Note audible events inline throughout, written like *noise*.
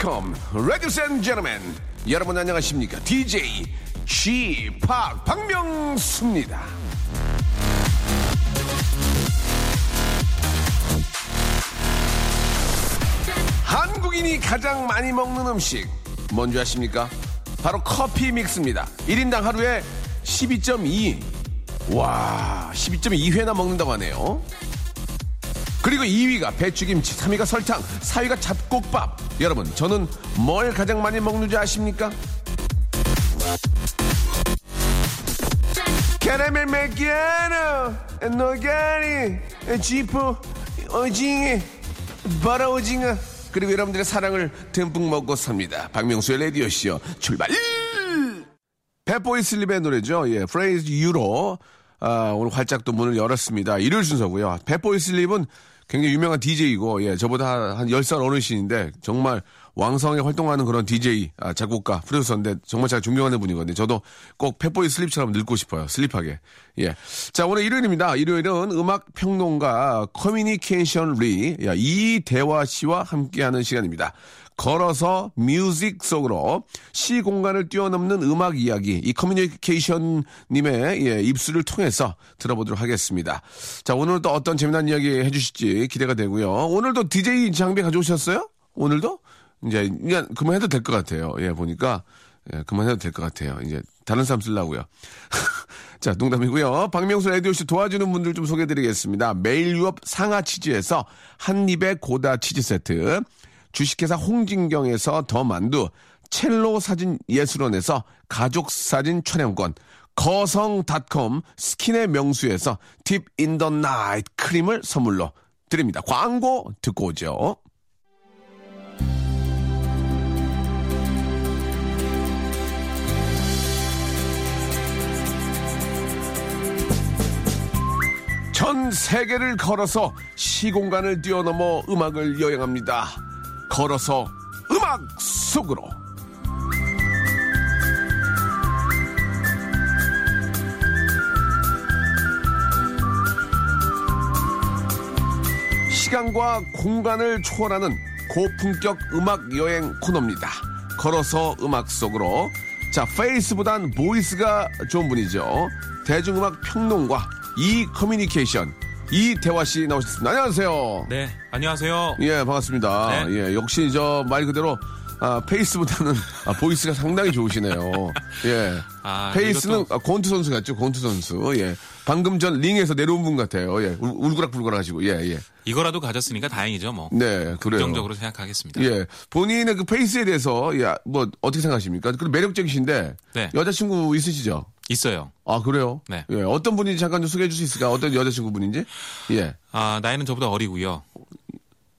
welcome. Ladies and gentlemen, 여러분 안녕하십니까? DJ g p 박명수입니다. 한국인이 가장 많이 먹는 음식 뭔지 아십니까? 바로 커피 믹스입니다. 1인당 하루에 12.2. 와, 12.2회나 먹는다고 하네요. 그리고 2위가 배추김치, 3위가 설탕, 4위가 잡곡밥. 여러분, 저는 뭘 가장 많이 먹는지 아십니까? 캐러멜 마키아토, 노가리, 쥐포, 오징어, 버터 오징어. 그리고 여러분들의 사랑을 듬뿍 먹고 삽니다. 박명수의 라디오쇼 출발! 배보이 슬립의 노래죠. 예, Praise You로. 아, 오늘 활짝 또 문을 열었습니다. 일요일 순서고요. 배보이 슬립은 굉장히 유명한 DJ이고, 예, 저보다 한 10살 어르신인데, 정말 왕성하게 활동하는 그런 DJ, 아, 작곡가, 프로듀서인데, 정말 제가 존경하는 분이거든요. 저도 꼭 Fatboy Slim처럼 늙고 싶어요. slim하게. 예. 자, 오늘 일요일입니다. 일요일은 음악 평론가 커뮤니케이션 리, 야, 이대화 씨와 함께하는 시간입니다. 걸어서 뮤직 속으로 시 공간을 뛰어넘는 음악 이야기 이 커뮤니케이션 님의 예, 입술을 통해서 들어보도록 하겠습니다. 자 오늘 또 어떤 재미난 이야기 해주실지 기대가 되고요. 오늘도 DJ 장비 가져오셨어요? 오늘도 이제 그냥 그만해도 될 것 같아요. 예 보니까 예, 그만해도 될 것 같아요. 이제 다른 사람 쓰려고요. *laughs* 자, 농담이고요. 박명수 라디오씨 도와주는 분들 좀 소개해드리겠습니다. 매일 유업 상하 치즈에서 한입의 고다 치즈 세트, 주식회사 홍진경에서 더 만두, 첼로 사진 예술원에서 가족 사진 촬영권, 거성닷컴 스킨의 명수에서 deep in the night 크림을 선물로 드립니다. 광고 듣고 오죠. 전 세계를 걸어서 시공간을 뛰어넘어 음악을 여행합니다. 걸어서 음악 속으로. 시간과 공간을 초월하는 고품격 음악 여행 코너입니다. 걸어서 음악 속으로. 자, face보단 voice가 좋은 분이죠. 대중음악 평론가 이 커뮤니케이션 이대화 씨 나오셨습니다. 안녕하세요. 네, 안녕하세요. 예, 반갑습니다. 네. 예, 역시 저 말 그대로 아, face보다는 아, voice가 상당히 좋으시네요. *laughs* 예. 아, face는 이것도- 아, 권투 선수 같죠, 권투 선수. 예. 방금 전 링에서 내려온 분 같아요. 예. 울- 울그락불그락 하시고, 예, 예. 이거라도 가졌으니까 다행이죠, 뭐. 네, 그래요. 긍정적으로 생각하겠습니다. 예. 본인의 그 face에 대해서, 예, 뭐, 어떻게 생각하십니까? 그 매력적이신데, 네. 여자친구 있으시죠? 있어요. 아, 그래요? 네. 예. 어떤 분인지 잠깐 좀 소개해 줄 수 있을까요? 어떤 여자친구 분인지? 예. 아, 나이는 저보다 어리고요.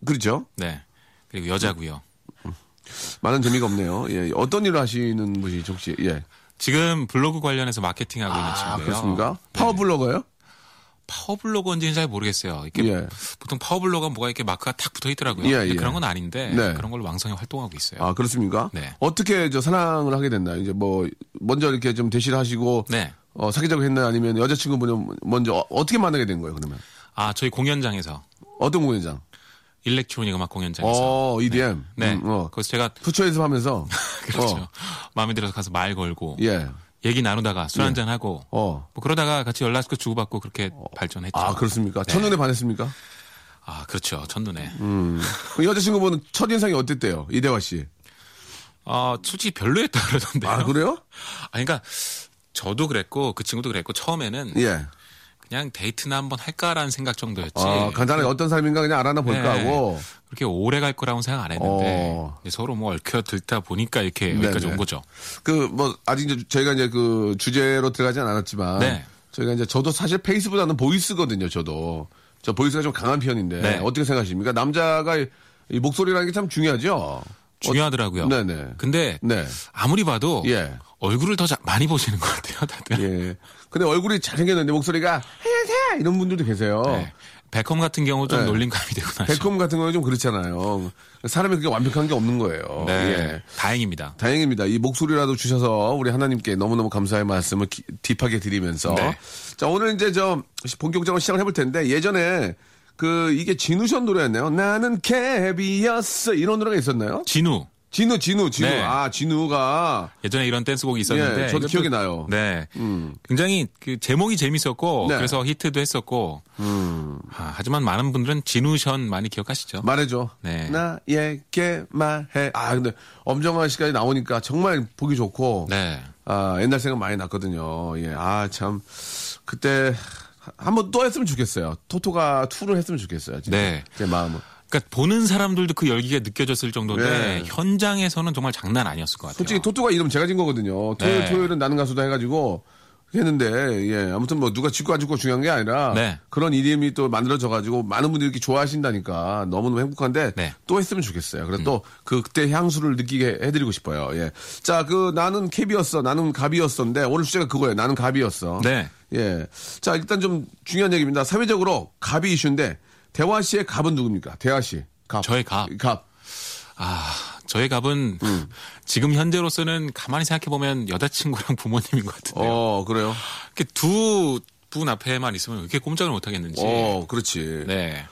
그렇죠? 네. 그리고 여자고요. 많은 재미가 없네요. 예. 어떤 일을 하시는 분이죠, 혹시? 예. 지금 블로그 관련해서 마케팅하고 있는 아, 친구예요. 그렇습니까? 네. 파워 블로거요? 파워블로거인지는 잘 모르겠어요. 이렇게 예. 보통 파워블로거 뭐가 이렇게 마크가 탁 붙어 있더라고요. 예, 예. 그런 건 아닌데 네. 그런 걸로 왕성히 활동하고 있어요. 아, 그렇습니까? 네. 어떻게 저 사랑을 하게 됐나요? 이제 뭐, 먼저 이렇게 좀 대시를 하시고, 네. 어, 사귀자고 했나요? 아니면 여자친구분은 먼저 어, 떻게 만나게 된 거예요, 그러면? 아, 저희 공연장에서 어떤 공연장? 일렉트로닉 음악 공연장에서 어, EDM. 네. 음, 어. 거기서 제가 푸처 연습하면서. *laughs* 그렇죠. 어, 마음에 들어서 가서 말 걸고 예. 얘기 나누다가 술 한잔 하고 어. 뭐 그러다가 같이 연락처 주고받고 그렇게 발전했죠. 아, 그렇습니까? 네. 첫눈에 반했습니까? 아, 그렇죠. 첫눈에. 음. 그 여자친구분은 첫 인상이 어땠대요? 이대화 씨. 아, 솔직히 별로였다 그러던데요. 아, 그래요? 아, 그러니까 저도 그랬고 그 친구도 그랬고 처음에는 예. 그냥 데이트나 한번 할까라는 생각 정도였지. 아, 간단하게 어떤 사람인가 그냥 알아나 볼까 네. 하고. 그렇게 오래 갈 거라고는 생각 안 했는데 어. 서로 뭐 얽혀 들다 보니까 이렇게 네네. 여기까지 온 거죠. 그, 뭐, 아직 이제 저희가 이제 그 주제로 들어가진 않았지만. 네. 저희가 이제 저도 사실 face보다는 voice거든요, 저도. 저 voice가 좀 강한 편인데. 네. 어떻게 생각하십니까? 남자가 이, 이 목소리라는 게 참 중요하죠? 중요하더라고요. 네네. 근데 네. 아무리 봐도 예. 얼굴을 더 자- 많이 보시는 것 같아요, 다들. 예. 근데 얼굴이 잘생겼는데 목소리가 헤헤 이런 분들도 계세요. 네. 베컴 같은 경우 좀 네. 놀림감이 되고 나죠. 베컴 같은 경우는 좀 그렇잖아요. 사람이 그렇게 완벽한 게 없는 거예요. 네. 예. 다행입니다. 다행입니다. 이 목소리라도 주셔서 우리 하나님께 너무너무 감사의 말씀을 기- deep하게 드리면서. 네. 자, 오늘 이제 저 본격적으로 시작을 해볼 텐데 예전에 그 이게 진우션 노래였네요. 나는 캡이었어. 이런 노래가 있었나요? 진우. 진우, 진우, 진우. 네. 아, 진우가. 예전에 이런 댄스곡이 있었는데 예, 저도 기억이 나요. 네, 음. 굉장히 그 제목이 재밌었고 네. 음. 그래서 히트도 했었고. 아, 하지만 많은 분들은 진우션 많이 기억하시죠? 말해줘. 네. 나에게 말해. 아, 근데 엄정화 씨까지 나오니까 정말 보기 좋고. 네, 아, 옛날 생각 많이 났거든요. 예. 아, 참. 그때 한 번 또 했으면 좋겠어요. 토토가 투를 했으면 좋겠어요. 진짜. 네. 제 마음은. 그러니까 보는 사람들도 그 열기가 느껴졌을 정도인데 네. 현장에서는 정말 장난 아니었을 것 같아요. 솔직히 토토가 이름 제가 진 거거든요. 토요일, 네. 토요일은 나는 가수다 해가지고 했는데, 예. 아무튼 뭐 누가 짓고 안 짓고 중요한 게 아니라 네. 그런 이름이 또 만들어져 가지고 많은 분들이 이렇게 좋아하신다니까 너무너무 행복한데 네. 또 했으면 좋겠어요. 그래서 또 그때 향수를 느끼게 해드리고 싶어요. 예. 자, 그 나는 캡이었어. 나는 갑이었어인데 오늘 주제가 그거예요. 나는 갑이었어. 네. 예. 자, 일단 좀 중요한 얘기입니다. 사회적으로 갑이 이슈인데, 대화 씨의 갑은 누굽니까? 대화 씨. 갑. 저의 갑. 갑. 아, 저의 갑은 음. 지금 현재로서는 가만히 생각해 보면 여자친구랑 부모님인 것 같은데요. 어, 그래요? 이렇게 두분 앞에만 있으면 왜 이렇게 꼼짝을 못 하겠는지. 어, 그렇지. 네.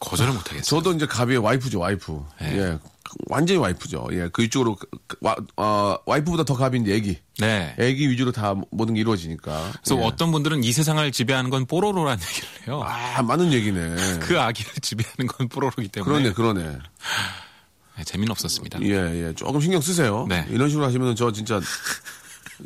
거절을 못 하겠어요. 저도 이제 갑이 와이프죠, 와이프. 네. 예. 완전히 와이프죠. 예. 그 이쪽으로, 그- 그- 와, 어, 와이프보다 더 이제 애기. 네. 애기 위주로 다 모든 게 이루어지니까. 그래서 예. 어떤 분들은 이 세상을 지배하는 건 뽀로로라는 얘기를 해요. 아, 많은 얘기네. *laughs* 그 아기를 지배하는 건 뽀로로기 그러네, 때문에 그러네. 네, 재미는 없었습니다. 예, 예. 조금 신경 쓰세요. 네. 이런 식으로 하시면 저 진짜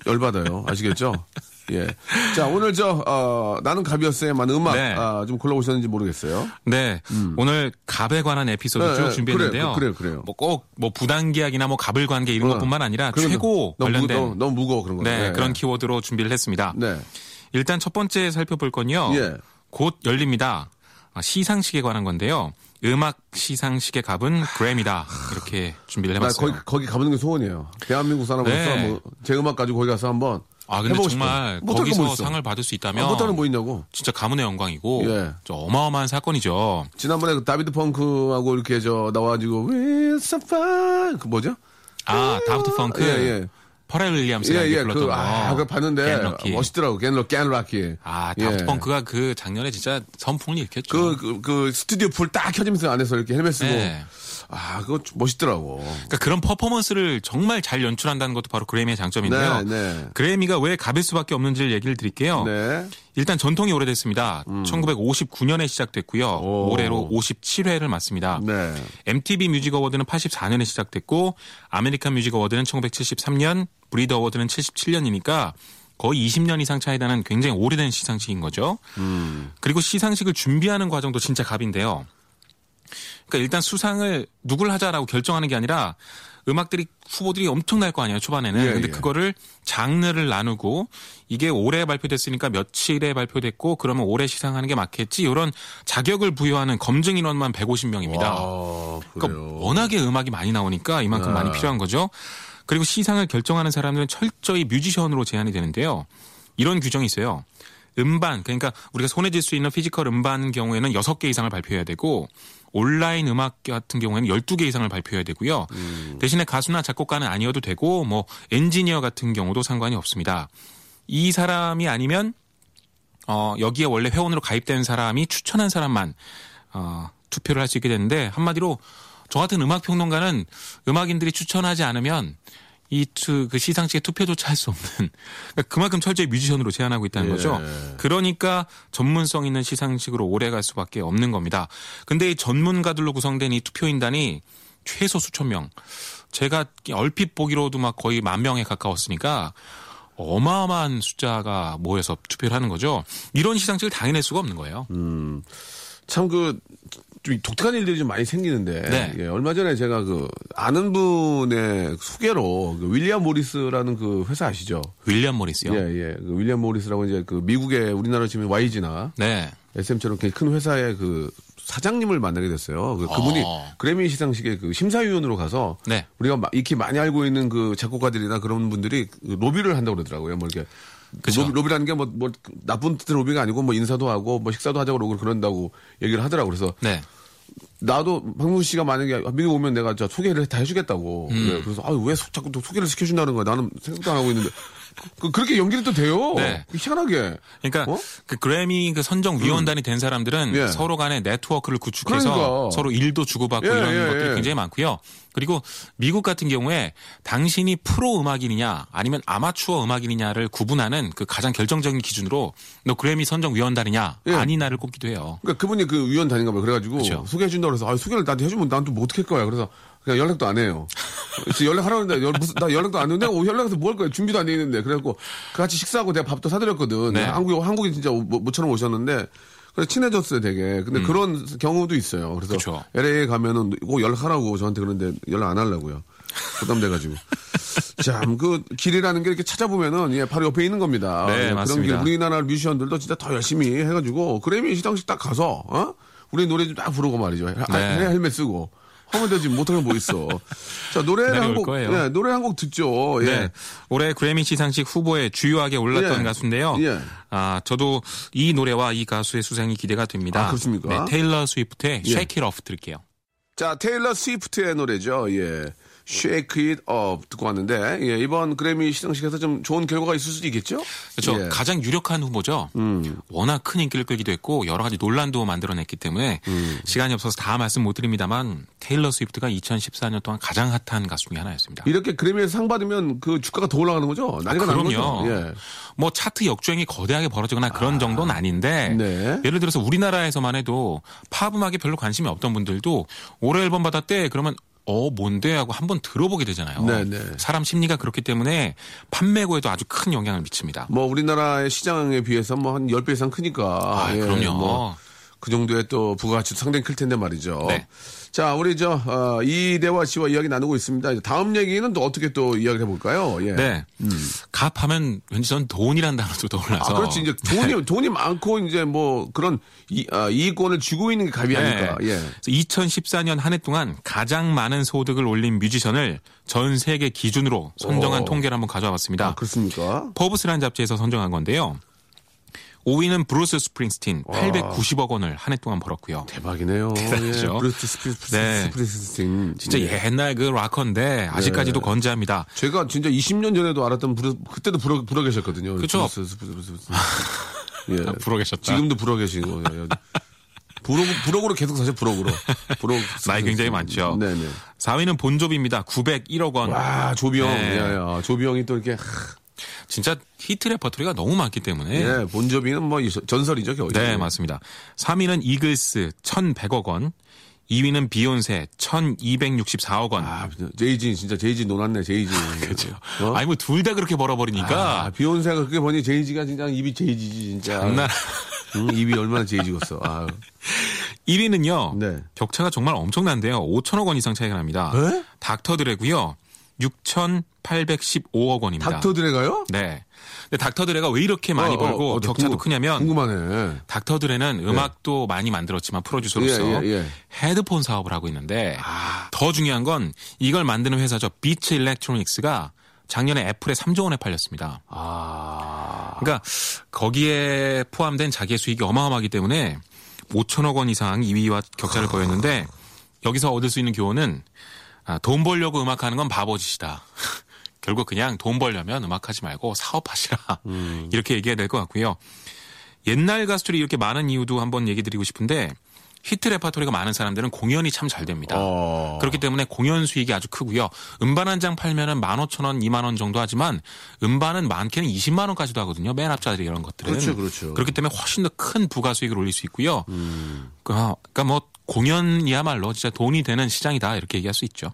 열받아요. 아시겠죠? 예. 자, 오늘 저, 어, 나는 갑이었어의 많은 음악, 네. 아, 좀 골라오셨는지 모르겠어요. 네, 오늘 갑에 관한 에피소드 네, 쭉 네, 준비했는데요. 그래 요, 그래요, 그래요. 뭐꼭 뭐 부단계약이나 뭐 갑을 관계 이런 어. 것 뿐만 아니라 그런 최고 거, 너무, 관련된 무거, 너무 무거워, 그런 거. 네, 예, 그런 예. 키워드로 준비를 했습니다. 네. 일단 첫 번째 살펴볼 건요. 예. 곧 열립니다. 아, 시상식에 관한 건데요. 음악 시상식의 갑은 그래미다. 이렇게 준비를 나 해봤어요. 거기, 거기 가보는 게 소원이에요. 대한민국 사람으로서 네. 뭐, 제 음악 가지고 거기 가서 한번. 아, 근데 정말. 못할 거기서 있어. 상을 받을 수 있다면 아, 못하는 뭐 있냐고. 진짜 가문의 영광이고 예. 저 어마어마한 사건이죠. 지난번에 그 다비드 펑크하고 이렇게 저 나와가지고, We're so fine. 그 뭐죠? 아, 다프트 펑크. 예, 예. 퍼렐 윌리엄스가 예, 예. 불렀던 그, 거. 아, 그거 봤는데. 멋있더라고. Get Lu-, Get Lucky. 아, 예. 다프트 펑크가 그 작년에 진짜 선풍을 일으켰죠. 그, 그, 그 스튜디오 풀딱 켜지면서 안에서 이렇게 헬멧 쓰고. 네. 아, 그거 좀 멋있더라고. 그러니까 그런 퍼포먼스를 정말 잘 연출한다는 것도 바로 그래미의 장점인데요. 네, 네. 그래미가 왜 갑일 수밖에 없는지를 얘기를 드릴게요. 네. 일단 전통이 오래됐습니다. 1959년에 시작됐고요. 오. 올해로 57회를 맞습니다. 네. MTV 뮤직 어워드는 84년에 시작됐고 아메리칸 뮤직 어워드는 1973년, 브릿 어워드는 77년이니까 거의 20년 이상 차이 나는 굉장히 오래된 시상식인 거죠. 그리고 시상식을 준비하는 과정도 진짜 갑인데요. 그러니까 일단 수상을 누굴 하자라고 결정하는 게 아니라 음악들이 후보들이 엄청날 거 아니에요 초반에는 예, 근데 예. 그거를 장르를 나누고 이게 올해 발표됐으니까 며칠에 발표됐고 그러면 올해 시상하는 게 맞겠지 이런 자격을 부여하는 검증 인원만 150명입니다. 아, 그러니까. 워낙에 음악이 많이 나오니까 이만큼 네. 많이 필요한 거죠. 그리고 시상을 결정하는 사람들은 철저히 뮤지션으로 제한이 되는데요. 이런 규정이 있어요. 음반 그러니까 우리가 손에 쥘 수 있는 physical 음반 경우에는 6개 이상을 발표해야 되고 온라인 음악 같은 경우에는 12개 이상을 발표해야 되고요. 대신에 가수나 작곡가는 아니어도 되고 뭐 엔지니어 같은 경우도 상관이 없습니다. 이 사람이 아니면 어, 여기에 원래 회원으로 가입된 사람이 추천한 사람만 어, 투표를 할 수 있게 되는데 한마디로 저 같은 음악 평론가는 음악인들이 추천하지 않으면 이그 시상식에 투표조차 할 수 없는 그러니까 그만큼 철저히 뮤지션으로 제한하고 있다는 예. 거죠. 그러니까 전문성 있는 시상식으로 오래 갈 수밖에 없는 겁니다. 근데 이 전문가들로 구성된 이 투표인단이 최소 수천 명. 제가 얼핏 보기로도 막 거의 만 명에 가까웠으니까 어마어마한 숫자가 모여서 투표를 하는 거죠. 이런 시상식을 당해낼 수가 없는 거예요. 참 그, 좀 독특한 일들이 좀 많이 생기는데. 네. 예, 얼마 전에 제가 그, 아는 분의 소개로, 그 윌리엄 모리스라는 그 회사 아시죠? 윌리엄 모리스요. 예, 예. 그 윌리엄 모리스라고 이제 그 미국의 우리나라 치면 YG나 네. SM처럼 큰 회사의 그 사장님을 만나게 됐어요. 그, 그분이 어. 그래미 시상식에 그 심사위원으로 가서 네. 우리가 마- 익히 많이 알고 있는 그 작곡가들이나 그런 분들이 그 로비를 한다고 그러더라고요. 뭐 이렇게 그죠. 로비, 로비라는 게 뭐 뭐 나쁜 뜻의 로비가 아니고 뭐 인사도 하고 뭐 식사도 하자고 그러고 그런다고 얘기를 하더라고. 그래서 네. 나도 박문 씨가 만약에 미국 오면 내가 저 소개를 다 해주겠다고. 음. 네, 그래서 아유 왜 소- 자꾸 또 소개를 시켜준다는 거야. 나는 생각도 안 하고 있는데 그, 렇게 연기를 또 돼요. 네. 희한하게. 그러니까 어? 그 그래미 그 선정 위원단이 된 사람들은 예. 서로 간에 네트워크를 구축해서 그러니까. 서로 일도 주고받고 예, 이런 예, 것들이 예. 굉장히 많고요. 그리고 미국 같은 경우에 당신이 프로 음악인이냐 아니면 아마추어 음악인이냐를 구분하는 그 가장 결정적인 기준으로 너 그래미 선정 위원단이냐 예. 아니냐를 꼽기도 해요. 그러니까 그분이 그 위원 다닌가 봐요. 그래가지고 그렇죠. 소개해준다고 그래서 아, 소개를 나한테 해주면 난 또 뭐 어떻게 할 거야. 그래서 그냥 연락도 안 해요. 그래서 연락하라고 했는데 연- 무슨- 나 연락도 안 했는데 어, 연락해서 뭐 할 거야. 준비도 안 돼 있는데. 그래갖고 같이 식사하고 내가 밥도 사드렸거든. 네. 한국, 한국에 진짜 모- 모처럼 오셨는데 그래서 친해졌어요 되게. 근데 그런 경우도 있어요. 그래서 음. 그쵸. LA 가면은 꼭 연락하라고 저한테 그러는데 연락 안 하려고요. 부담돼가지고. *laughs* 참, 그 길이라는 게 이렇게 찾아보면은 예, 바로 옆에 있는 겁니다. 네, 예, 그런 맞습니다. 길 우리나라 뮤지션들도 진짜 더 열심히 해가지고 그래미 시상식 딱 가서 어? 우리 노래 좀 딱 부르고 말이죠. 아, 네. 헬멧 쓰고 하면 되지 못하면 뭐 있어. 자 노래 그날이 한올 곡, 거예요. 예, 노래 한 곡 듣죠. 예. 네. 올해 그래미 시상식 후보에 주요하게 올랐던 예. 가수인데요. 예. 아, 저도 이 노래와 이 가수의 수상이 기대가 됩니다. 아, 그렇습니까? 네, 테일러 스위프트의 예. Shake It Off 들을게요. 자 테일러 스위프트의 노래죠. 예. Shake It Up 듣고 왔는데 예, 이번 그래미 시상식에서 좀 좋은 결과가 있을 수도 있겠죠. 그렇죠. 예. 음. 가장 유력한 후보죠. 워낙 큰 인기를 끌기도 했고 여러 가지 논란도 만들어냈기 때문에 음. 시간이 없어서 다 말씀 못 드립니다만 테일러 스위프트가 2014년 동안 가장 핫한 가수 중에 하나였습니다. 이렇게 그래미에서 상 받으면 그 주가가 더 올라가는 거죠. 난리가 나는 거죠. 예. 뭐 차트 역주행이 거대하게 벌어지거나 그런 정도는 아닌데 네. 예를 들어서 우리나라에서만 해도 팝 음악에 별로 관심이 없던 분들도 올해 앨범 받았대 그러면 어 뭔데 하고 한번 들어보게 되잖아요. 네, 네. 사람 심리가 그렇기 때문에 판매고에도 아주 큰 영향을 미칩니다. 뭐 우리나라의 시장에 비해서 뭐 한 10배 이상 크니까. 아, 예, 그럼요. 뭐 그 정도의 또 부가가치도 상당히 클 텐데 말이죠. 네. 자, 우리 저, 어, 이대화 씨와 이야기 나누고 있습니다. 다음 얘기는 또 어떻게 또 이야기를 해볼까요? 예. 네. 갑하면 왠지 전 돈이란 단어도 떠올라서. 아, 그렇지. 이제 돈이, *laughs* 돈이 많고 이제 뭐 그런 이, 아, 이익권을 쥐고 있는 게 갑이 아닐까. 예. 네. 그래서 2014년 한 해 동안 가장 많은 소득을 올린 뮤지션을 전 세계 기준으로 선정한 오. 통계를 한번 가져와 봤습니다. 아, 그렇습니까? 포브스라는 잡지에서 선정한 건데요. 5위는 브루스 스프링스틴 890억 원을 한 해 동안 벌었고요. 대박이네요. *laughs* 대단하죠. 예. 브루스 스프리스, 네. 스프리스틴. 진짜 예. 옛날 그 락커인데 아직까지도 네. 건재합니다. 제가 진짜 20년 전에도 알았던 브루, 그때도 불어, 불어 계셨거든요. 그쵸. 브루스, 브루스, 브루스. *laughs* 예. 불어 계셨다. 지금도 불어 계시고. 예. 부록, 부록으로 계속 사죠, 부록으로. 부록. 나이 굉장히 많죠. 네네. 4위는 본조비입니다. 901억 원. 와, 조비 형. 네. 야, 야. 조비 형이 또 이렇게. 하, 진짜 히트 레퍼토리가 너무 많기 때문에. 예, 본조비는 뭐 이- 전설이죠, 겨우. 네, 맞습니다. 3위는 이글스 1,100억 원. 2위는 비욘세 1,264억 원. 아, 제이지, 진짜 제이지 놀았네, 제이지. 그렇죠. 어? 아니 뭐 둘 다 그렇게 벌어버리니까 아, 비욘세가 그렇게 보니 제이지가 진짜 입이 제이지지, 진짜. 장난. 응, 입이 얼마나 제이지겠어. 아 1위는요. 네. 격차가 정말 엄청난데요. 5천억 원 이상 차이가 납니다. 에? 닥터드레고요. 6,815억 원입니다. 닥터드레가요? 네. 근데 닥터드레가 왜 이렇게 많이 어, 어, 벌고 어, 나 격차도 궁금- 크냐면 궁금하네. 닥터드레는 음악도 많이 만들었지만 프로듀서로서 예, 예, 예. 헤드폰 사업을 하고 있는데 아. 더 중요한 건 이걸 만드는 회사죠. 비츠 일렉트로닉스가 작년에 애플에 3조 원에 팔렸습니다. 아. 그러니까 거기에 포함된 자기의 수익이 어마어마하기 때문에 5천억 원 이상 2위와 격차를 보였는데 여기서 얻을 수 있는 교훈은 아, 돈 벌려고 음악하는 건 바보짓이다. *laughs* 결국 그냥 돈 벌려면 음악하지 말고 사업하시라. *laughs* 이렇게 얘기해야 될 것 같고요. 옛날 가수들이 이렇게 많은 이유도 한번 얘기 드리고 싶은데 히트 레파토리가 많은 사람들은 공연이 참 잘 됩니다. 어. 그렇기 때문에 공연 수익이 아주 크고요. 음반 한 장 팔면은 15,000원, 2만 원 정도 하지만 음반은 많게는 20만 원까지도 하거든요. 맨 앞자리 이런 것들은. 그렇죠, 그렇죠. 그렇기 때문에 훨씬 더 큰 부가 수익을 올릴 수 있고요. 음. 그러니까 그러니까 뭐 공연이야말로 진짜 돈이 되는 시장이다 이렇게 얘기할 수 있죠.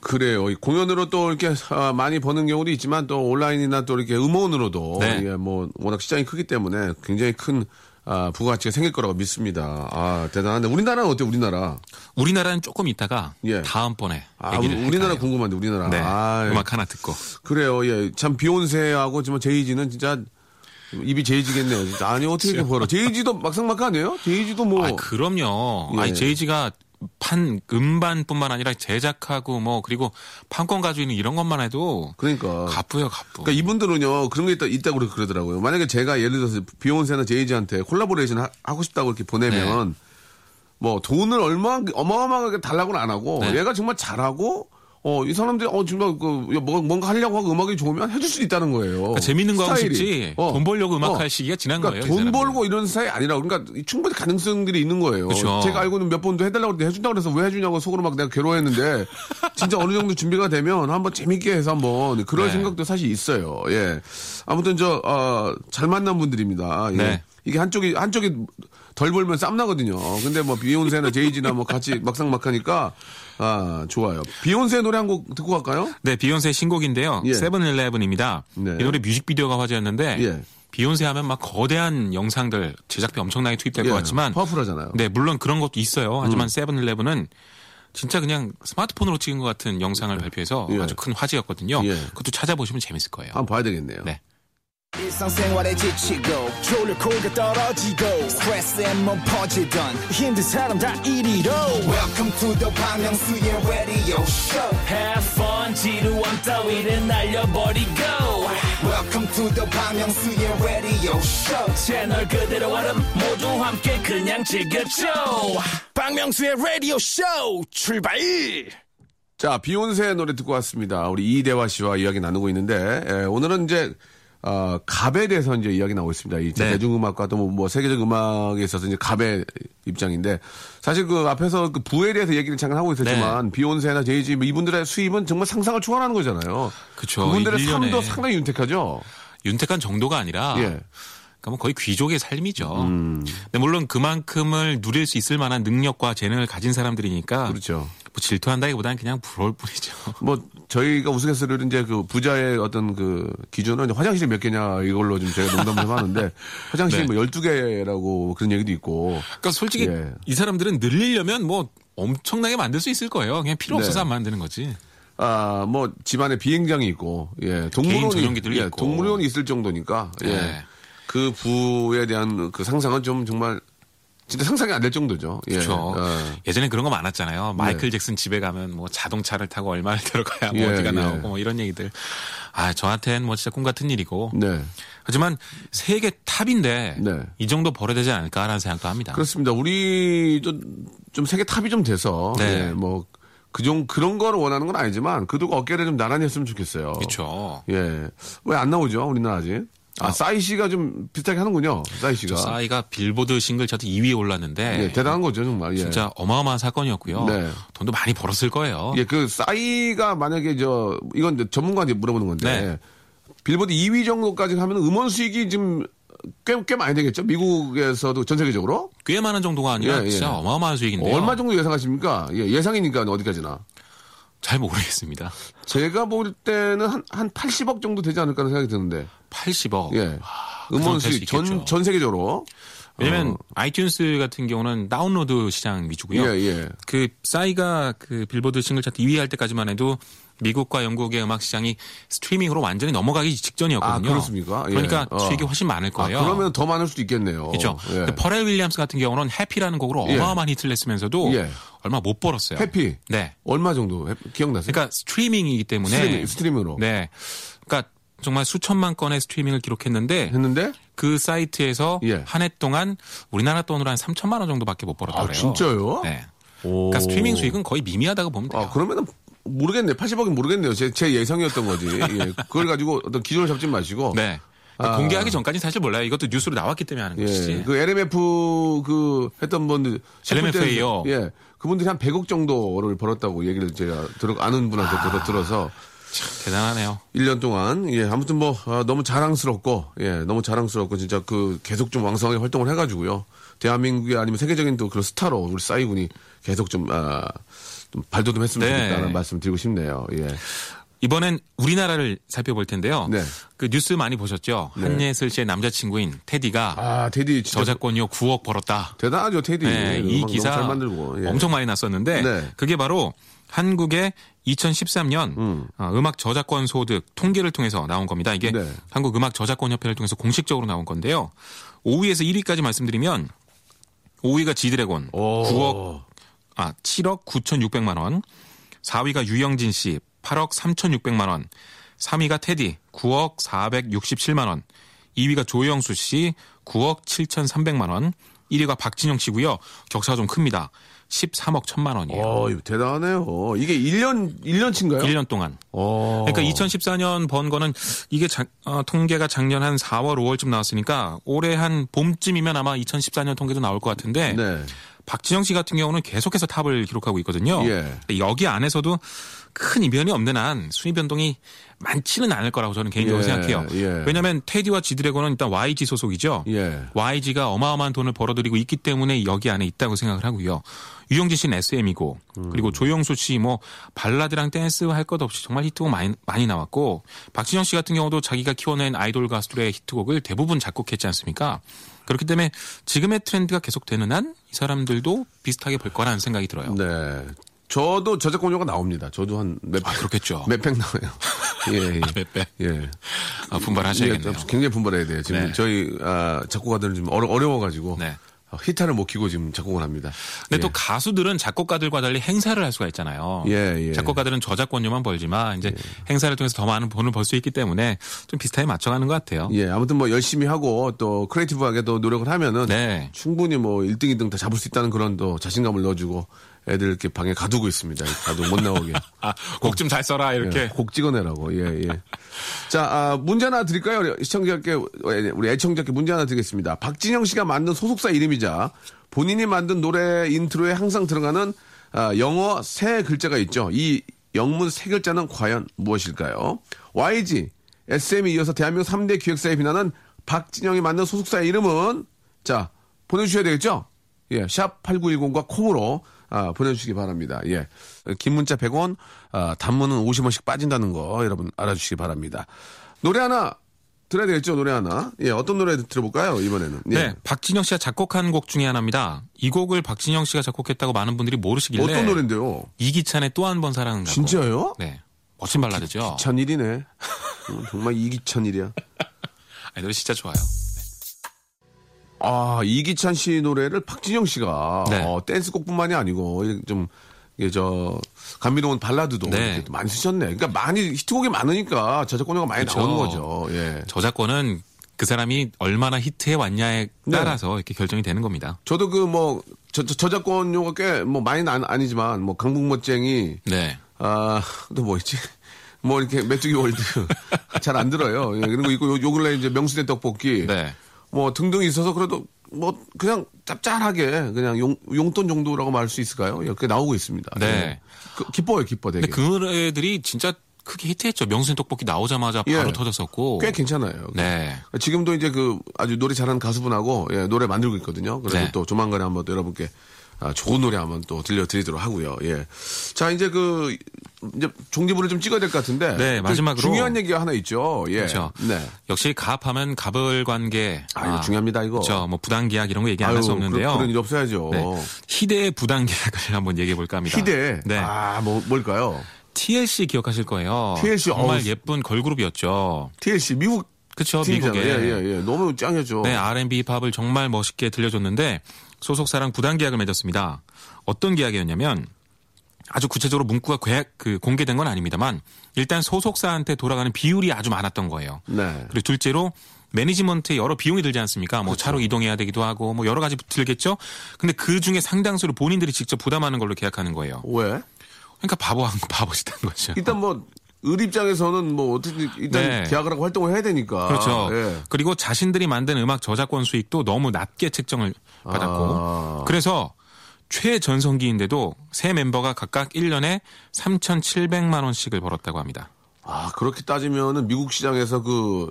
그래요. 이 공연으로 또 이렇게 아, 많이 버는 경우도 있지만 또 온라인이나 또 이렇게 음원으로도 네. 예, 뭐 워낙 시장이 크기 때문에 굉장히 큰 아, 부가가치가 생길 거라고 믿습니다. 아 대단한데 우리나라는 어때요? 우리나라? 우리나라는 조금 있다가 예. 다음번에 아, 우리나라 할까요? 궁금한데 우리나라. 네. 아, 음악 하나 듣고. 그래요. 예, 참 비욘세하고 지금 제이지는 진짜 입이 제이지겠네요. 진짜. 아니 어떻게 이렇게 벌어? 제이지도 막상막하 아니에요? 제이지도 뭐 아, 그럼요. 예. 아니 제이지가 판 음반뿐만 아니라 제작하고 뭐 그리고 판권 가지고 있는 이런 것만 해도 그러니까. 가쁘요 가쁘. 그러니까 이분들은요 그런 게 있다 있다고 그러더라고요. 만약에 제가 예를 들어서 비욘세나 제이지한테 콜라보레이션 하, 고 싶다고 이렇게 보내면 뭐 돈을 얼마 어마어마하게 달라고는 안 하고 네. 얘가 정말 잘하고 어 이 사람들이 어 정말 그 뭐, 뭔가 하려고 하고 음악이 좋으면 해줄 수 있다는 거예요. 그러니까 재밌는 거 하고. 싶지 어. 돈 벌려고 음악 어. 할 시기가 지난 그러니까 거예요. 이 돈. 벌고 이런 스타일이 아니라 그러니까 충분히 가능성들이 있는 거예요. 그쵸. 제가 알고는 몇 번도 해달라고 했는데 해준다고 그래서 왜 해주냐고 속으로 막 내가 괴로워했는데 *laughs* 진짜 어느 정도 준비가 되면 한번 재밌게 해서 한번 그럴 네. 생각도 사실 있어요. 예. 아무튼 저, 어, 잘 만난 분들입니다. 예. 네. 이게 한쪽이, 한쪽이 덜 벌면 쌈 나거든요. 근데 뭐 비욘세나 제이지나 뭐 같이 막상 막 하니까 아, 좋아요. 비욘세 노래 한 곡 듣고 갈까요? 네, 비욘세 신곡인데요. 예. 세븐일레븐입니다. 네. 이 노래 뮤직비디오가 화제였는데 예. 비욘세 하면 막 거대한 영상들 제작비 엄청나게 투입될 예, 것 같지만 파워풀하잖아요. 네, 물론 그런 것도 있어요. 음. 하지만 세븐일레븐은 진짜 그냥 스마트폰으로 찍은 것 같은 영상을 발표해서 예. 아주 큰 화제였거든요. 예. 그것도 찾아보시면 재밌을 거예요. 한번 봐야 되겠네요. 네. 일상생활에 지치고, 졸려 코가 떨어지고, 스트레스에 몸 퍼지던, 힘든 사람 다 이리로. welcome to the Bang Myung-soo's radio show. Have fun 지루함 따위를 날려버리고. Welcome to the Bang Myung-soo's radio show. 채널 그대로 얼음 모두 함께 그냥 즐겨줘. 박명수의 radio show 출발! 자, 비욘세 노래 듣고 왔습니다. 우리 이대화 씨와 이야기 나누고 있는데, 예, 오늘은 이제, 어, 갑에 대해서 이제 이야기 나오고 있습니다. 이 네. 대중음악과 또 뭐, 뭐 세계적 음악에 있어서 이제 갑의 입장인데, 사실 그 앞에서 그 부에 대해서 얘기를 잠깐 하고 네. 있었지만, 비욘세나 제이지 뭐 이분들의 수입은 정말 상상을 초월하는 거잖아요. 그쵸. 그분들의 년에. 삶도 상당히 윤택하죠. 윤택한 정도가 아니라 예. 그러니까 뭐 거의 귀족의 삶이죠. 음. 근데 물론 그만큼을 누릴 수 있을 만한 능력과 재능을 가진 사람들이니까 그렇죠. 뭐 질투한다기보다는 그냥 부러울 뿐이죠. *laughs* 뭐 저희가 우스갯소리로 이제 그 부자의 어떤 그 기준은 화장실이 몇 개냐 이걸로 좀 제가 농담을 좀 하는데 *laughs* 화장실이 네. 뭐 12개라고 그런 얘기도 있고 그러니까 솔직히 예. 이 사람들은 늘리려면 뭐 엄청나게 만들 수 있을 거예요. 그냥 필요 없어서 네. 안 만드는 거지. 아, 뭐, 집안에 비행장이 있고, 예, 동물원이, 예. 동물원이 있을 정도니까, 예. 네. 그 부에 대한 그 상상은 좀 정말, 진짜 상상이 안 될 정도죠. 예. 그렇죠. 어. 예전에 그런 거 많았잖아요. 마이클 잭슨 집에 가면 뭐 자동차를 타고 얼마를 *laughs* 들어가야 뭐 예, 어디가 예. 나오고 뭐 이런 얘기들. 아 저한테는 뭐 진짜 꿈 같은 일이고. 네. 하지만 세계 탑인데 네. 이 정도 벌어야 되지 않을까라는 생각도 합니다. 그렇습니다. 우리 좀, 좀 세계 탑이 좀 돼서, 네. 예, 뭐, 그 종, 그런 거를 원하는 건 아니지만, 그도 어깨를 좀 나란히 했으면 좋겠어요. 그렇죠. 예. 왜 안 나오죠? 우리나라 아직? 아, 싸이 씨가 좀 비슷하게 하는군요. 싸이 씨가. 싸이가 빌보드 싱글 차트 2위에 올랐는데 예, 대단한 거죠, 정말. 예. 진짜 어마어마한 사건이었고요. 네. 돈도 많이 벌었을 거예요. 예, 그 싸이가 만약에 저 이건 전문가한테 물어보는 건데 네. 빌보드 2위 정도까지 하면 음원 수익이 지금 꽤, 꽤 많이 되겠죠? 미국에서도 전 세계적으로? 꽤 많은 정도가 아니라 예, 예. 진짜 어마어마한 수익인데요. 얼마 정도 예상하십니까? 예, 예상이니까 어디까지나. 잘 모르겠습니다. 제가 볼 때는 한, 한 80억 정도 되지 않을까 하는 생각이 드는데. 80억. 예. 그 음원 수익 전. 전 세계적으로. 왜냐면 어, 아이튠스 같은 경우는 다운로드 시장 위주고요. 예, 예. 그 싸이가 그 빌보드 싱글 차트 2위 할 때까지만 해도 미국과 영국의 음악 시장이 스트리밍으로 완전히 넘어가기 직전이었거든요. 아, 그렇습니까? 예. 그러니까 어. 수익이 훨씬 많을 아, 거예요. 그러면 더 많을 수도 있겠네요. 그렇죠. 예. 퍼렐 윌리엄스 같은 경우는 Happy라는 곡으로 예. 어마어마한 히트를 냈으면서도 예. 얼마 못 벌었어요. Happy. 네. 얼마 정도 해- 기억나세요? 그러니까 스트리밍이기 때문에 스트리밍, 스트리밍으로. 네. 그러니까 정말 수천만 건의 스트리밍을 기록했는데 했는데 그 사이트에서 예. 한해 동안 우리나라 돈으로 한 3천만 원 정도밖에 못 벌었다 아, 그래요. 진짜요? 네. 오. 그러니까 스트리밍 수익은 거의 미미하다고 보면 돼요. 아, 그러면은 모르겠네요. 80억은 모르겠네요. 제, 제 예상이었던 거지. *laughs* 예. 그걸 가지고 어떤 기준을 잡지 마시고. 네. 아. 공개하기 전까지는 사실 몰라요. 이것도 뉴스로 나왔기 때문에 하는 것이지. 예. 그 LMF 그 했던 분들. LMFA 요? 예. 그분들이 한 100억 정도를 벌었다고 얘기를 제가 들어, 아는 분한테 들어, 들어서 대단하네요. 1년 동안. 예. 아무튼 뭐, 아, 너무 자랑스럽고, 예. 너무 자랑스럽고, 진짜 그 계속 좀 왕성하게 활동을 해가지고요. 대한민국이 아니면 세계적인 또 그런 스타로 우리 싸이군이 계속 좀, 아, 좀 발돋움 했으면 네. 좋겠다는 말씀 드리고 싶네요. 예. 이번엔 우리나라를 살펴볼 텐데요. 네. 그 뉴스 많이 보셨죠? 네. 한예슬 씨의 남자친구인 테디가 아, 테디 진짜 저작권료 9억 벌었다. 대단하죠, 테디. 네, 이 음악 기사 너무. 예. 엄청 많이 났었는데 네. 그게 바로 한국의 2013년 음. 음. 악 저작권 소득 통계를 통해서 나온 겁니다. 이게 네. 한국 음악 저작권 협회를 통해서 공식적으로 나온 건데요. 5위에서 1위까지 말씀드리면 5위가 지드래곤 오. 9억 아 7억 9,600만 원. 4위가 유영진 씨 8억 3,600만 원. 3위가 테디 9억 467만 원. 2위가 조영수 씨 9억 7,300만 원. 1위가 박진영 씨고요. 격차가 좀 큽니다. 13억 1천만 원이에요. 어, 대단하네요. 이게 1년, 1년치인가요? 1년 동안. 어. 그러니까 2014년 번 거는 이게 자- 어, 통계가 작년 한 4월, 5월쯤 나왔으니까 올해 한 봄쯤이면 아마 2014년 통계도 나올 것 같은데 네. 박진영 씨 같은 경우는 계속해서 탑을 기록하고 있거든요. 예. 여기 안에서도 큰 이변이 없는 한 순위 변동이 많지는 않을 거라고 저는 개인적으로 예, 생각해요. 예. 왜냐하면 테디와 지드래곤은 일단 YG 소속이죠. 예. YG가 어마어마한 돈을 벌어들이고 있기 때문에 여기 안에 있다고 생각을 하고요. 유영진 씨는 SM이고 음. 그리고 조영수 씨 뭐 발라드랑 댄스 할 것 없이 정말 히트곡 많이 많이 나왔고 박진영 씨 같은 경우도 자기가 키워낸 아이돌 가수들의 히트곡을 대부분 작곡했지 않습니까? 그렇기 때문에 지금의 트렌드가 계속되는 한 이 사람들도 비슷하게 볼 거라는 생각이 들어요. 네. 저도 저작권료가 나옵니다. 저도 한 몇, 아, 그렇겠죠. 몇백 나와요. *laughs* 예, 예. 몇 배? 예. 아, 분발하셔야겠네요. 예, 굉장히 분발해야 돼요. 지금 네. 저희 아, 작곡가들은 좀 어려, 어려워가지고 네. 어, 히타를 못 키고 지금 작곡을 합니다. 근데 예. 또 가수들은 작곡가들과 달리 행사를 할 수가 있잖아요. 예, 예. 작곡가들은 저작권료만 벌지만 이제 행사를 통해서 더 많은 돈을 벌 수 있기 때문에 좀 비슷하게 맞춰가는 것 같아요. 예, 아무튼 뭐 열심히 하고 또 크리에이티브하게 또 노력을 하면은 네. 충분히 뭐 1등, 2등 다 잡을 수 있다는 그런 또 자신감을 넣어주고 애들 이렇게 방에 가두고 있습니다. 가두고 못 나오게. *laughs* 아, 곡 좀 잘 써라 이렇게. 예, 곡 찍어내라고. 예, 예. 자, 아, 문제 하나 드릴까요? 우리 시청자께, 우리 애청자께 문제 하나 드리겠습니다. 박진영 씨가 만든 소속사 이름이자 본인이 만든 노래 인트로에 항상 들어가는 아, 영어 세 글자가 있죠. 이 영문 세 글자는 과연 무엇일까요? YG, SM에 이어서 대한민국 3대 기획사에 빛나는 박진영이 만든 소속사의 이름은 자, 보내주셔야 되겠죠? 예, 샵8910과 콩으로 아, 보내주시기 바랍니다. 예. 긴 문자 100원, 아, 단문은 50원씩 빠진다는 거 여러분 알아주시기 바랍니다. 노래 하나 들어야 되겠죠? 노래 하나. 예, 어떤 노래 들어볼까요? 이번에는. 예. 네, 박진영 씨가 작곡한 곡 중에 하나입니다. 이 곡을 박진영 씨가 작곡했다고 많은 분들이 모르시길래 어떤 노래인데요? 이기찬의 또 한 번 사랑한다고. 진짜요? 네, 멋진 발라드죠. 기찬 일이네. 어, 정말 이기찬 일이야. *laughs* 아, 이 노래 진짜 좋아요. 아, 이기찬 씨 노래를 박진영 씨가 네. 어, 댄스곡뿐만이 아니고 이렇게 좀 이게 저 감미로운 발라드도 네. 많이 쓰셨네. 그러니까 많이 히트곡이 많으니까 저작권료가 많이 그렇죠. 나오는 거죠. 예. 저작권은 그 사람이 얼마나 히트해 왔냐에 네. 따라서 이렇게 결정이 되는 겁니다. 저도 그 뭐 저작권료가 꽤 뭐 많이는 안- 아니지만 뭐 강북멋쟁이 네. 아또 뭐 있지? 뭐 이렇게 메뚜기 월드 *laughs* 잘 안 들어요. 예, 그리고 이거 요, 요 근래 이제 명수대 떡볶이 네. 뭐 등등 있어서 그래도 뭐 그냥 짭짤하게 그냥 용, 용돈 정도라고 말할 수 있을까요? 이렇게 나오고 있습니다. 네. 예. 그- 기뻐요, 기뻐 되게. 근데 그 노래들이 진짜 크게 히트했죠. 명순 떡볶이 나오자마자 바로 예. 터졌었고. 꽤 괜찮아요. 네. 지금도 이제 그 아주 노래 잘하는 가수분하고 예, 노래 만들고 있거든요. 그래서 네. 또 조만간에 한번 또 여러분께 아, 좋은 노래 한번 또 들려드리도록 하고요. 예. 자 이제 그 이제 종지부를 좀 찍어야 될 것 같은데. 네, 좀 마지막으로. 중요한 얘기가 하나 있죠. 예. 그렇죠. 네. 역시 가압하면 갑을 관계. 아, 이거 중요합니다, 이거. 그렇죠. 뭐 부당 계약 이런 거 얘기 안 할 수 없는데요. 그런, 그런 일 없어야죠. 네. 희대의 부당 계약을 *laughs* 한번 얘기해 볼까 합니다. 희대. 네. 아, 뭐 뭘까요? TLC 기억하실 거예요. TLC, 정말 어우. 예쁜 걸그룹이었죠. TLC 미국 그렇죠. 미국에. 예, 예, 예. 너무 짱이었죠. 네, R&B 팝을 정말 멋있게 들려줬는데 소속사랑 부당 계약을 맺었습니다. 어떤 계약이었냐면 아주 구체적으로 문구가 계약, 그 공개된 건 아닙니다만 일단 소속사한테 돌아가는 비율이 아주 많았던 거예요. 네. 그리고 둘째로 매니지먼트에 여러 비용이 들지 않습니까? 뭐 차로 이동해야 되기도 하고 뭐 여러 가지 들겠죠. 근데 그 중에 상당수를 본인들이 직접 부담하는 걸로 계약하는 거예요. 왜? 그러니까 바보 바보짓한 거죠. 일단 뭐, 을 입장에서는 뭐, 어떻게, 일단 네. 계약을 하고 활동을 해야 되니까. 그렇죠. 예. 그리고 자신들이 만든 음악 저작권 수익도 너무 낮게 책정을 받았고 아. 그래서 최전성기인데도 세 멤버가 각각 1년에 3,700만 원씩을 벌었다고 합니다. 아, 그렇게 따지면은 미국 시장에서 그,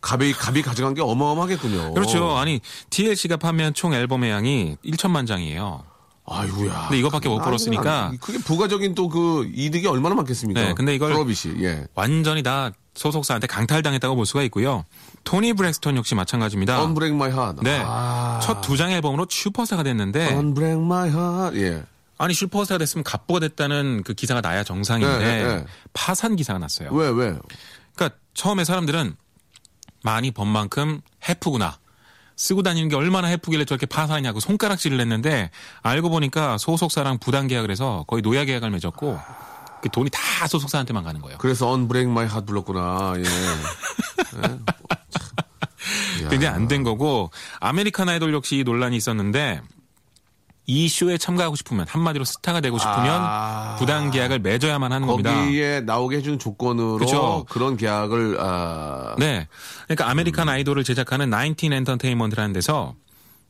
갑이, 갑이 가져간 게 어마어마하겠군요. 그렇죠. 아니 TLC가 판매한 총 앨범의 양이 1천만 장이에요. 아이고야. 근데 이거밖에 못 벌었으니까. 아니, 그게 부가적인 또 그 이득이 얼마나 많겠습니까? 네, 근데 이걸- 프로빗이, 예. 완전히 다 소속사한테 강탈당했다고 볼 수가 있고요. 토니 브렉스턴 역시 마찬가지입니다. Unbreak My Heart. 네. 아. 첫두 장의 앨범으로 슈퍼스타가 됐는데 Unbreak My Heart. 예. 아니 슈퍼스타가 됐으면 갑부가 됐다는 그 기사가 나야 정상인데 네, 네, 네. 파산 기사가 났어요. 왜, 왜? 그러니까 처음에 사람들은 많이 번 만큼 헤프구나. 쓰고 다니는 게 얼마나 헤프길래 저렇게 파산이냐고 손가락질을 했는데 알고 보니까 소속사랑 부당 계약을 해서 거의 노예 계약을 맺었고 그 돈이 다 소속사한테만 가는 거예요. 그래서 Unbreak My Heart 불렀구나. 예. *laughs* 굉장히 안 된 거고 American Idol 역시 이 논란이 있었는데 이 쇼에 참가하고 싶으면 한마디로 스타가 되고 싶으면 아. 부당 계약을 맺어야만 하는 겁니다. 거기에 나오게 해주는 조건으로 그쵸. 그런 계약을 아, 네. 그러니까 American Idol을 제작하는 Nineteen Entertainment라는 데서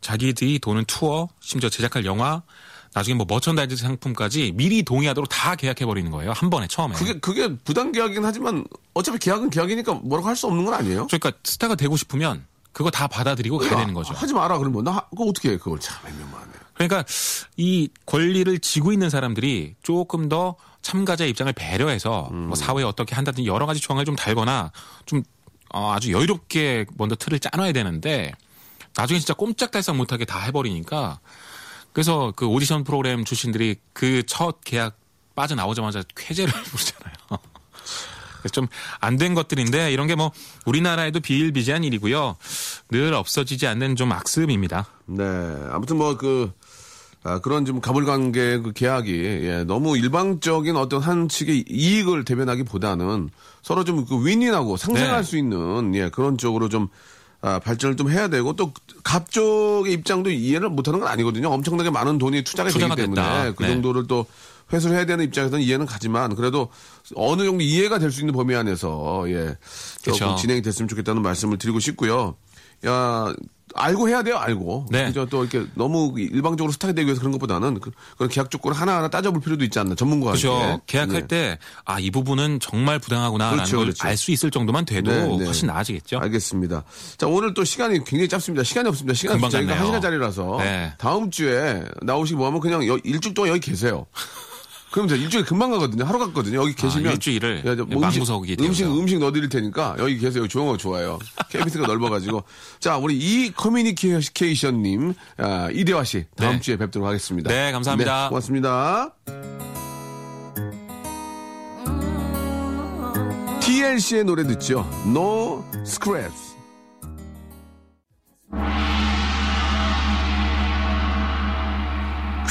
자기들이 도는 투어, 심지어 제작할 영화, 나중에 뭐 merchandise 상품까지 미리 동의하도록 다 계약해 버리는 거예요. 한 번에 처음에. 그게 그게 부당 계약이긴 하지만 어차피 계약은 계약이니까 뭐라고 할 수 없는 건 아니에요. 그러니까 스타가 되고 싶으면 그거 다 받아들이고 가야 되는 거죠. 하지 마라 그러면 나 그거 어떻게 해 그걸 참 애매하네. 그러니까 이 권리를 지고 있는 사람들이 조금 더 참가자 입장을 배려해서 음. 뭐 사회에 어떻게 한다든지 여러 가지 조항을 좀 달거나 좀 어, 아주 여유롭게 먼저 틀을 짜놔야 되는데 나중에 진짜 꼼짝달싹 못하게 다 해버리니까 그래서 그 오디션 프로그램 출신들이 그 첫 계약 빠져나오자마자 쾌재를 *laughs* 부르잖아요. 좀 안 된 것들인데 이런 게 뭐 우리나라에도 비일비재한 일이고요. 늘 없어지지 않는 좀 악습입니다. 네. 아무튼 뭐 그, 아, 그런 좀 가불관계 그 계약이, 예, 너무 일방적인 어떤 한 측의 이익을 대변하기 보다는 서로 좀 그 윈윈하고 상생할 네. 수 있는, 예, 그런 쪽으로 좀, 아, 발전을 좀 해야 되고 또 갑쪽의 입장도 이해를 못하는 건 아니거든요. 엄청나게 많은 돈이 투자가, 투자가 되기 때문에 됐다. 그 네. 정도를 또 회수를 해야 되는 입장에서는 이해는 가지만 그래도 어느 정도 이해가 될 수 있는 범위 안에서 예 조금 그쵸. 진행이 됐으면 좋겠다는 말씀을 드리고 싶고요. 야 알고 해야 돼요, 알고. 네. 그죠? 또 이렇게 너무 일방적으로 스타가 되기 위해서 그런 것보다는 그, 런 계약 조건 하나하나 따져볼 필요도 있지 않나, 전문가한테. 그렇죠. 계약할 네. 때 아 이 부분은 정말 부당하구나라는 그렇죠, 걸 그렇죠. 알수 있을 정도만 돼도 네, 네. 훨씬 나아지겠죠. 알겠습니다. 자, 오늘 또 시간이 굉장히 짧습니다. 시간이 없습니다. 시간이 금방 저희가 한. 시간짜리라서. 네. 다음 주에 나오시기 뭐 하면 그냥 여- 일주일 동안 여기 계세요. 그럼 저 일주일 금방 가거든요. 하루 갔거든요. 여기 계시면. 아, 일주일을 야, 저뭐 음식, 음식, 되어서. 음식 넣어드릴 테니까 여기 계세요. 조용하고 좋아요. KBS가 넓어가지고. 자, 우리 이 커뮤니케이션님, 아, 이대화 씨. 다음 네. 주에 뵙도록 하겠습니다. 네, 감사합니다. 네, 고맙습니다. TLC의 노래 듣죠. No Scraps.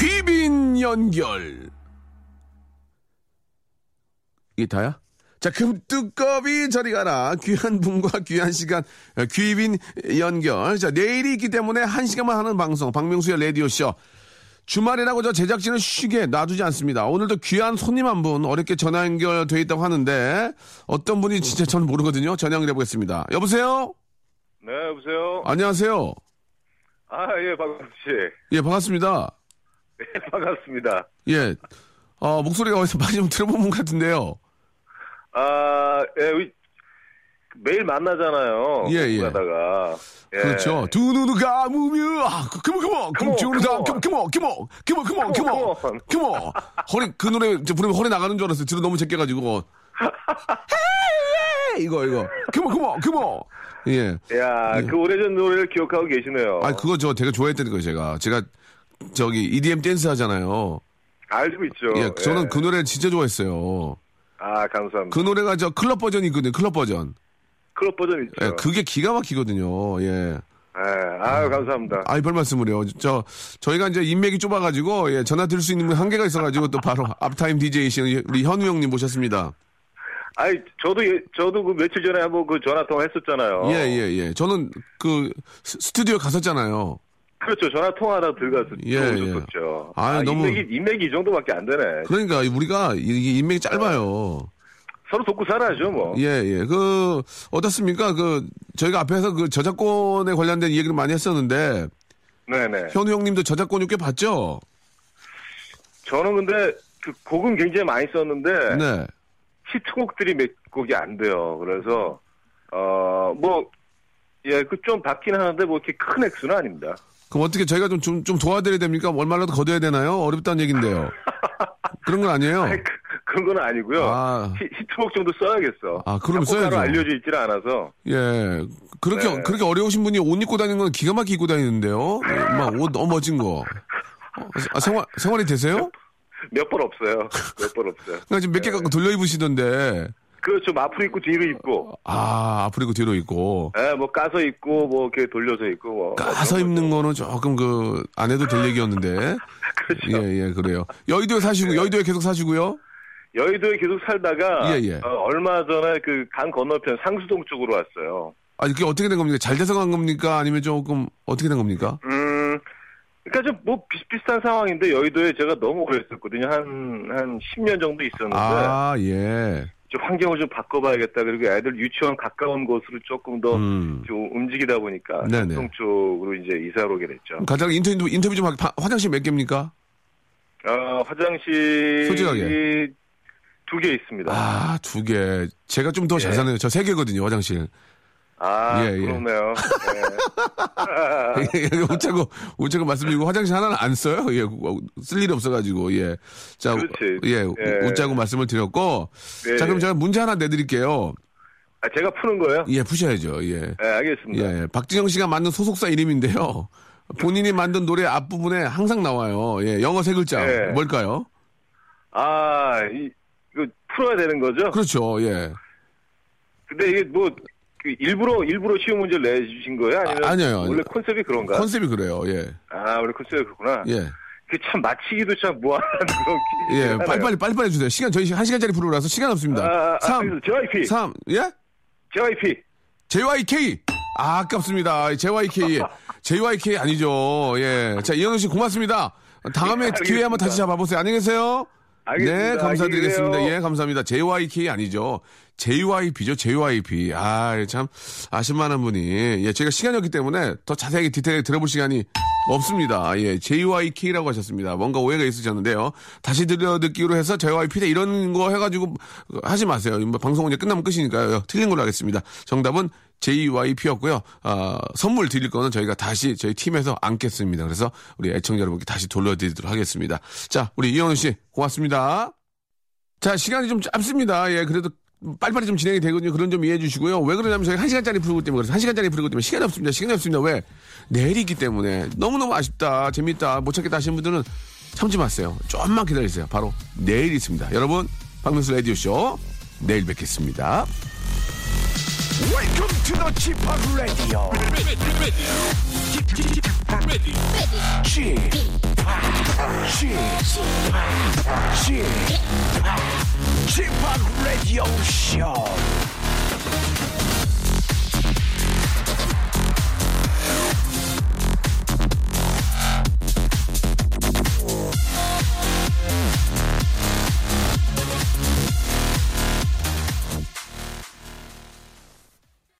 귀빈 연결. 이게 다야? 자, 금뚜껑이 저리 가라. 귀한 분과 귀한 시간, 어, 귀빈 연결. 자, 내일이 있기 때문에 한 시간만 하는 방송, 박명수의 라디오쇼. 주말이라고 저 제작진은 쉬게 놔두지 않습니다. 오늘도 귀한 손님 한 분 어렵게 전화 연결돼 있다고 하는데 어떤 분이 진짜 저는 모르거든요. 전화 연결해 보겠습니다. 여보세요? 네, 여보세요? 안녕하세요. 아, 예, 박광수 씨. 예, 반갑습니다. 네, *laughs* 반갑습니다. 예. 어, 목소리가 어디서 많이 좀 들어본 분 같은데요. 아, 예, 매일 만나잖아요. 예, 예. 가다가. 예. 그렇죠. 두 눈을 감으며, 아, 그모, 그모, Come on, 그모, 그모, on. 그모, 그모, 그모, 그모, 그모, 그모. 허리, 그 노래, 저 부르면 허리 나가는 줄 알았어요. 뒤로 너무 제껴가지고. 이거, 이거. 그모, 그모, 그모. 예. 야, 예. 그 오래전 노래를 기억하고 계시네요. 아, 그거 저 되게 좋아했던 거예요, 제가. 제가, 저기, EDM 댄스 하잖아요. 알고 있죠. 예, 저는 예. 그 노래 진짜 좋아했어요. 아, 감사합니다. 그 노래가 저 클럽 버전이 있거든요, 클럽 버전. 클럽 버전 있죠. 예, 그게 기가 막히거든요, 예. 예, 아유, 감사합니다. 아이, 별 말씀을요. 저, 저희가 이제 인맥이 좁아가지고, 예, 전화 드릴 수 있는 분 한계가 있어가지고, 또 바로 *laughs* 앞타임 DJ이신 우리 현우 형님 모셨습니다. 아이, 저도, 예- 저도 그 며칠 전에 한번 그 전화 통화 했었잖아요. 예, 예, 예. 저는 그 스- 스튜디오 갔었잖아요. 그렇죠. 전화 통화하다 들어가서 예. 예. 아유, 너무- 인맥이, 인맥이 이 정도밖에 안 되네. 그러니까 우리가 이게 인맥이 짧아요. 서로 돕고 살아야죠, 뭐. 예, 예. 그, 어떻습니까? 그, 저희가 앞에서 그 저작권에 관련된 얘기를 많이 했었는데, 네 네. 현우 형님도 저작권이 꽤 봤죠? 저는 근데 그 곡은 굉장히 많이 썼는데 네. 히트곡들이 몇 곡이 안 돼요. 그래서 어 뭐 예, 그 좀 받긴 하는데 뭐 이렇게 큰 액수는 아닙니다. 그럼 어떻게 저희가 좀, 좀, 좀 도와드려야 됩니까? 얼마라도 거둬야 되나요? 어렵다는 얘긴데요. 그런 건 아니에요. 아니, 그, 그런 건 아니고요. 아. 히, 히트곡 정도 써야겠어. 아, 그럼 써야죠. 알려져 있질 않아서. 예. 그렇게, 네. 그렇게 어려우신 분이 옷 입고 다니는 건 기가 막히게 입고 다니는데요. 예, 막옷 너무 멋진 거. 어, 아, 생활, 생활이 되세요? 몇 번 없어요. 몇 번 없어요. 그러니까 지금 몇 개 갖고 돌려 입으시던데. 그렇죠. 앞으로 있고 뒤로 있고. 아, 앞으로 있고 뒤로 있고. 예, 뭐 까서 있고 뭐 이렇게 돌려서 있고 뭐. 까서 뭐 입는. 거는 조금 그, 안 해도 될 얘기였는데. *laughs* 그렇죠. 예, 예, 그래요. 여의도에 사시고, 여의도에 계속 사시고요? 여의도에 계속 살다가 예, 예. 어, 얼마 전에 그 강 건너편 상수동 쪽으로 왔어요. 아, 이게 어떻게 된 겁니까? 잘 돼서 간 겁니까? 아니면 조금, 어떻게 된 겁니까? 음, 그러니까 좀 뭐 비슷비슷한 상황인데 여의도에 제가 너무 오래 있었거든요. 한, 한 10년 정도 있었는데 아, 예. 좀 환경을 좀 바꿔봐야겠다. 그리고 애들 유치원 가까운 곳으로 조금 더 음. 좀 움직이다 보니까 네네. 상동 쪽으로 이제 이사를 오게 됐죠. 간단하게 인터뷰, 인터뷰 좀. 파- 화장실 몇 개입니까? 어, 화장실 솔직하게. 두 개 있습니다. 아, 두 개. 제가 좀더잘 예. 사네요. 저세 개거든요, 화장실. 아, 예, 예. 그렇네요. 예. 웃자고, 웃자고 말씀드리고 화장실 하나는 안 써요? 예, 쓸 일이 없어가지고, 예. 자, 그렇지. 예, 예. 웃자고 말씀을 드렸고. 네, 자, 그럼 네. 제가 문제 하나 내드릴게요. 아, 제가 푸는 거예요? 예, 푸셔야죠, 예. 네, 알겠습니다. 예, 박진영 씨가 만든 소속사 이름인데요. 본인이 만든 노래 앞부분에 항상 나와요. 예, 영어 세 글자. 예. 뭘까요? 아, 이, 이거 풀어야 되는 거죠? 그렇죠, 예. 근데 이게 뭐, 그 일부러, 일부러 쉬운 문제를 내주신 거예요? 아니면 아, 아니에요. 원래 컨셉이 그런가? 컨셉이 그래요, 예. 아, 원래 컨셉이 그렇구나. 예. 그참 맞히기도 참 무한한 *laughs* 그런 퀴즈. 예, 빨리빨리, 빨리빨리 해주세요. 시간, 저희 한 시간짜리 프로라서 시간 없습니다. 아, 아, 3, 알겠습니다. JYP. 3, 예? JYP. JYK! 아, 아깝습니다. JYK. JYK *laughs* 아니죠. 예. 자, 이현우 씨 고맙습니다. 다음에 예, 기회 한번. 다시 잡아보세요. 안녕히 계세요. 알겠습니다. 네, 감사드리겠습니다. 예, 감사합니다. JYK 아니죠. JYP죠, JYP. 아, 참, 아실만한 분이. 예, 저희가 시간이 없기 때문에 더 자세하게 디테일하게 들어볼 시간이 없습니다. 예, JYK라고 하셨습니다. 뭔가 오해가 있으셨는데요. 다시 들려 듣기로 해서 JYP다 이런 거 해가지고 하지 마세요. 뭐 방송은 이제 끝나면 끝이니까요. 틀린 걸로 하겠습니다. 정답은 JYP였고요. 아, 선물 드릴 거는 저희가 다시 저희 팀에서 안겠습니다. 그래서 우리 애청자 여러분께 다시 돌려드리도록 하겠습니다. 자, 우리 이현우 씨 고맙습니다. 자, 시간이 좀 짧습니다. 예, 그래도 빨리빨리 좀 진행이 되거든요. 그런 점 이해해 주시고요. 왜 그러냐면 저희 한 시간짜리 프로그램 때문에 그래서 한 시간짜리 프로그램 때문에 시간이 없습니다. 시간이 없습니다. 왜? 내일이 기 때문에 너무너무 아쉽다. 재밌다. 못 찾겠다 하시는 분들은 참지 마세요. 좀만 기다리세요. 바로 내일 있습니다. 여러분, 박명수 라디오쇼 내일 뵙겠습니다. Welcome to the Chip Radio. ready, ready, ready. Chip, Chip, Radio Show.